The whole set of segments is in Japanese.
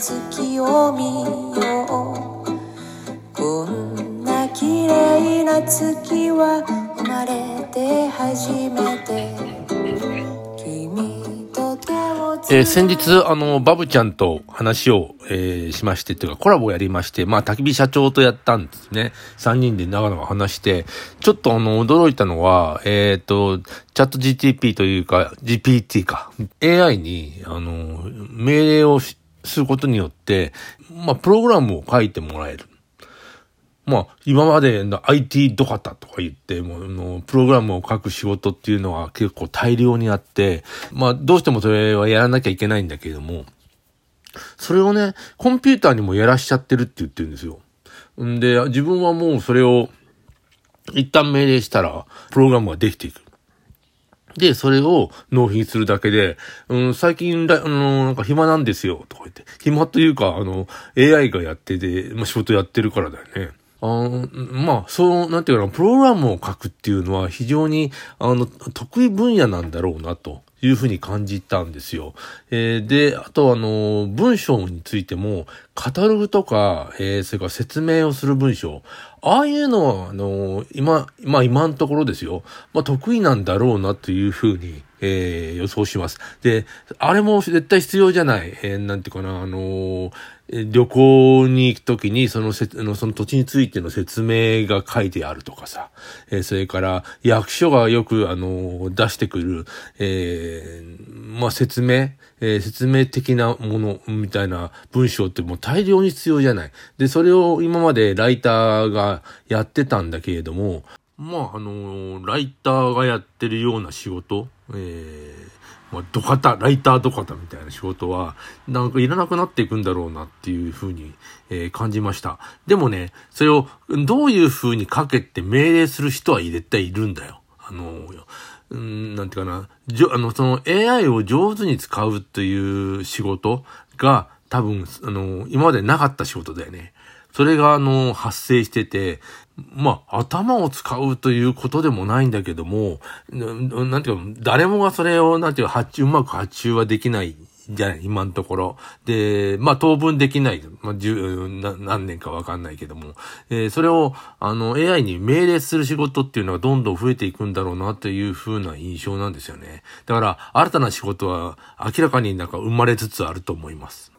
月を見ようこんな綺麗な月は生まれて初めて君と手をえ先日、あの、バブちゃんと話を、えーしまして、というかコラボをやりまして、まあ、焚き火社長とやったんですね。三人で長々話して、ちょっとあの、驚いたのは、えっ、と、チャット GTP というか、GPT か、AI に、あの、命令をしすることによって、まあ、プログラムを書いてもらえる。まあ、今までの IT ドカタとか言って、もう、の、プログラムを書く仕事っていうのは結構大量にあって、まあ、どうしてもそれはやらなきゃいけないんだけれども、それをね、コンピューターにもやらしちゃってるって言ってるんですよ。んで、自分はもうそれを一旦命令したら、プログラムができていく。で、それを納品するだけで、うん、最近、あの、なんか暇なんですよ、とか言って。暇というか、あの、AI がやってて、まあ、仕事やってるからだよね。あまあ、そう、なんていうかな、プログラムを書くっていうのは非常に、あの、得意分野なんだろうな、というふうに感じたんですよ。えーで、あとあの、文章についても、カタログとか、えーそれから説明をする文章、ああいうのは、あの、今、まあ今のところですよ、まあ得意なんだろうなというふうに、えー予想します。で、あれも絶対必要じゃない。えーなんていうかな、あのー旅行に行くときに、そのせ、の、その土地についての説明が書いてあるとかさ、えーそれから役所がよく、あの出してくる、えーまあ、説明、えー説明的なもの、みたいな文章ってもう大量に必要じゃない。で、それを今までライターがやってたんだけれども、まあ、あのーライターがやってるような仕事、えーまあ、ドカタ、ライタードカタみたいな仕事は、なんかいらなくなっていくんだろうなっていうふうに、えー感じました。でもね、それをどういうふうに書けて命令する人は絶対いるんだよ。あの、うん、なんていうかな、じょ、あの、その AI を上手に使うという仕事が多分、あの、今までなかった仕事だよね。それが、あの、発生してて、まあ、頭を使うということでもないんだけども、なんていうか、誰もがそれを、なんていうか、発注、うまく発注はできないじゃない、今のところ。で、まあ、当分できない。まあ、十、何年かわかんないけども。えーそれを、あの、AI に命令する仕事っていうのがどんどん増えていくんだろうなというふうな印象なんですよね。だから、新たな仕事は明らかになんか生まれつつあると思います。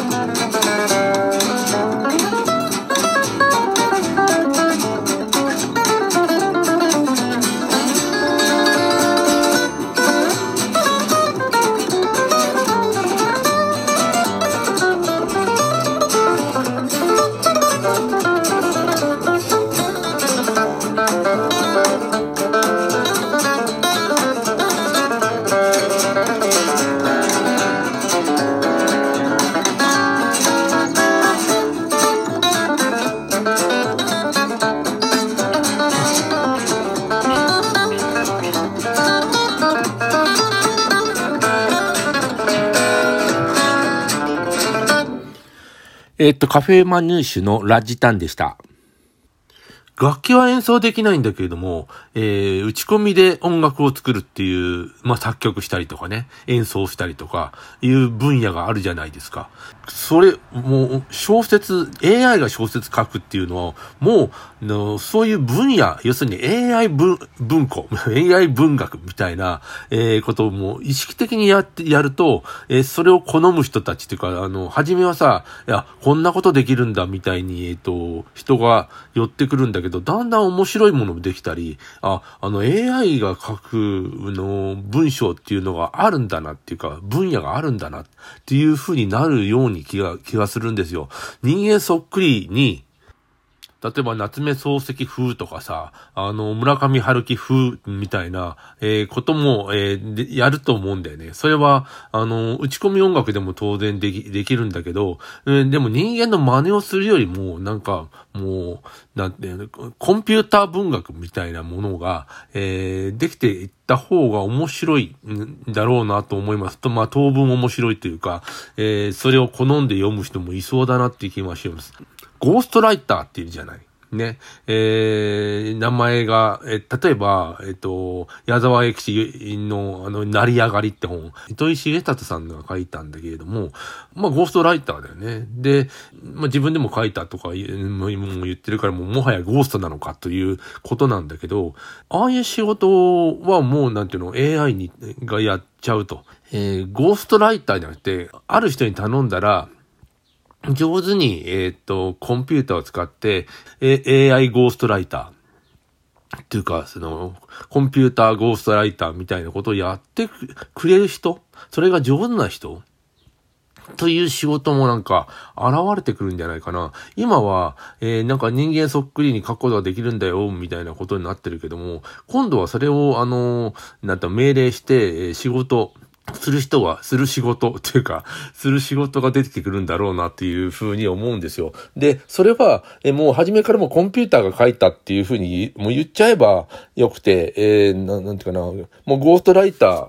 love. えっと、カフェマニューシュのラジタンでした。楽器は演奏できないんだけれども、えー、打ち込みで音楽を作るっていう、まあ、作曲したりとかね、演奏したりとか、いう分野があるじゃないですか。それ、もう、小説、AI が小説書くっていうのは、もう、のそういう分野、要するに AI 文、文庫、AI 文学みたいな、えー、ことをもう意識的にやって、やると、えー、それを好む人たちっていうか、あの、初めはさ、いや、こんなことできるんだみたいに、えっ、ー、と、人が寄ってくるんだけど、けど、だんだん面白いものもできたり、あ、あの AI が書くの文章っていうのがあるんだなっていうか、分野があるんだなっていう風になるように気が、気がするんですよ。人間そっくりに、例えば夏目漱石風とかさ、あの、村上春樹風みたいな、えー、ことも、えー、で、やると思うんだよね。それは、あの、打ち込み音楽でも当然でき、できるんだけど、えー、でも人間の真似をするよりも、なんか、もう、なんていうの、コンピューター文学みたいなものが、えー、できていった方が面白いんだろうなと思いますと、まあ、当分面白いというか、えー、それを好んで読む人もいそうだなっていう気がします。ゴーストライターっていうじゃない。ね、えー、名前が、え例えば、えっ、と、矢沢永吉の、あの、成り上がりって本、糸井重里さんが書いたんだけれども、まあ、ゴーストライターだよね。で、まあ、自分でも書いたとかもう言ってるから、もう、もはやゴーストなのかということなんだけど、ああいう仕事はもう、なんていうの、AI に、がやっちゃうと。えー、ゴーストライターじゃなくて、ある人に頼んだら、上手に、えっ、と、コンピューターを使って、え AI ゴーストライター。っていうか、その、コンピューターゴーストライターみたいなことをやってくれる人、それが上手な人？という仕事もなんか現れてくるんじゃないかな。今は、えー、なんか人間そっくりに書くことができるんだよ、みたいなことになってるけども、今度はそれを、あのー、なんと命令して、えー、仕事、する人は、する仕事っていうか、する仕事が出てくるんだろうなっていうふうに思うんですよ。で、それは、えもう初めからもうコンピューターが書いたっていうふうにもう言っちゃえばよくて、えー、ななんていうかな、もうゴーストライター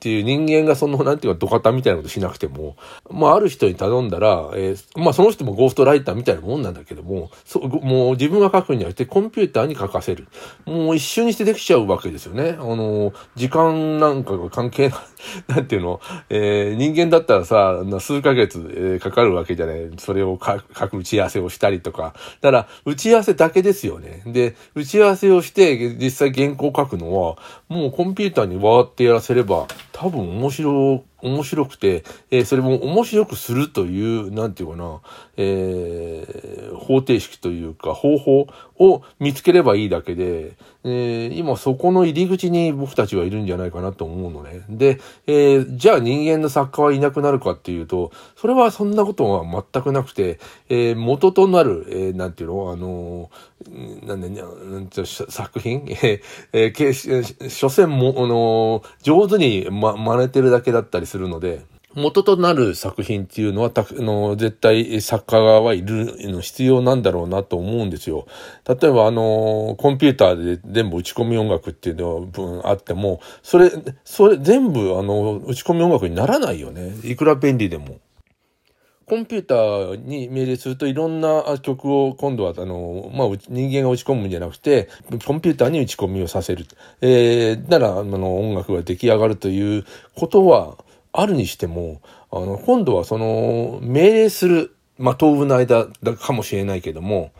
っていう人間がその、なんていうか、土方みたいなことしなくても、まあ、ある人に頼んだら、えー、まあ、その人もゴーストライターみたいなもんなんだけども、そもう自分が書くんじゃなくて、コンピューターに書かせる。もう一瞬にしてできちゃうわけですよね。あの、時間なんかが関係ない、なんていうの、えー、人間だったらさ、数ヶ月、えー、かかるわけじゃない。それを書く打ち合わせをしたりとか。だから、打ち合わせだけですよね。で、打ち合わせをして、実際原稿を書くのは、もうコンピューターにわーってやらせれば、多分面白面白くて、えー、それも面白くするという、なんていうかな、えー、方程式というか方法を見つければいいだけで、えー、今そこの入り口に僕たちはいるんじゃないかなと思うのね。で、えー、じゃあ人間の作家はいなくなるかっていうと、それはそんなことは全くなくて、えー、元となる、えー、なんていうの？あのー、なんで、なんて作品？えー、えー、所詮も、あのー、上手に、ま、真似てるだけだったりするので、元となる作品っていうのは、たの絶対作家側はいるの必要なんだろうなと思うんですよ。例えばあの、コンピューターで全部打ち込み音楽っていうのがあっても、それ、それ全部あの、打ち込み音楽にならないよね。いくら便利でも。コンピューターに命令するといろんな曲を今度はあの、まあ、人間が打ち込むんじゃなくて、コンピューターに打ち込みをさせる。えー、なら、あの、音楽が出来上がるということは、あるにしても、あの、今度はその、命令する、まあ、当分の間だかもしれないけども、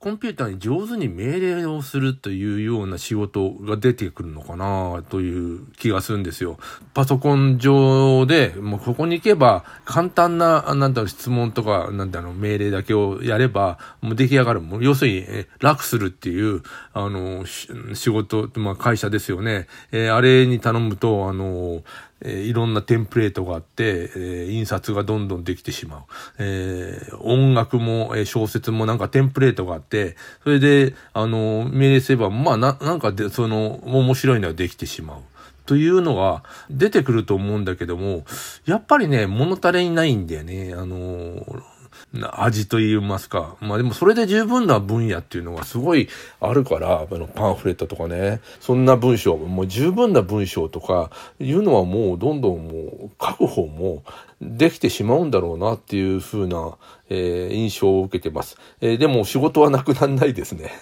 コンピューターに上手に命令をするというような仕事が出てくるのかなという気がするんですよ。パソコン上で、もうここに行けば簡単な、なんだろ、質問とか、なんだろう、命令だけをやれば、もう出来上がる。もう要するに、楽するっていう、あの、仕事、まあ会社ですよね。えー、あれに頼むと、あの、えー、いろんなテンプレートがあって、えー、印刷がどんどんできてしまう。えー、音楽も、え小説もなんかテンプレートがあって、それで、あの、命令すれば、まあな、なんかで、その、面白いのはできてしまう。というのが出てくると思うんだけども、やっぱりね、物足りないんだよね。あの、味と言いますか。まあでもそれで十分な分野っていうのがすごいあるから、あのパンフレットとかね、そんな文章、もう十分な文章とかいうのはもうどんどんもう書く方もできてしまうんだろうなっていうふうな、えー、印象を受けてます。えー、でも仕事はなくならないですね。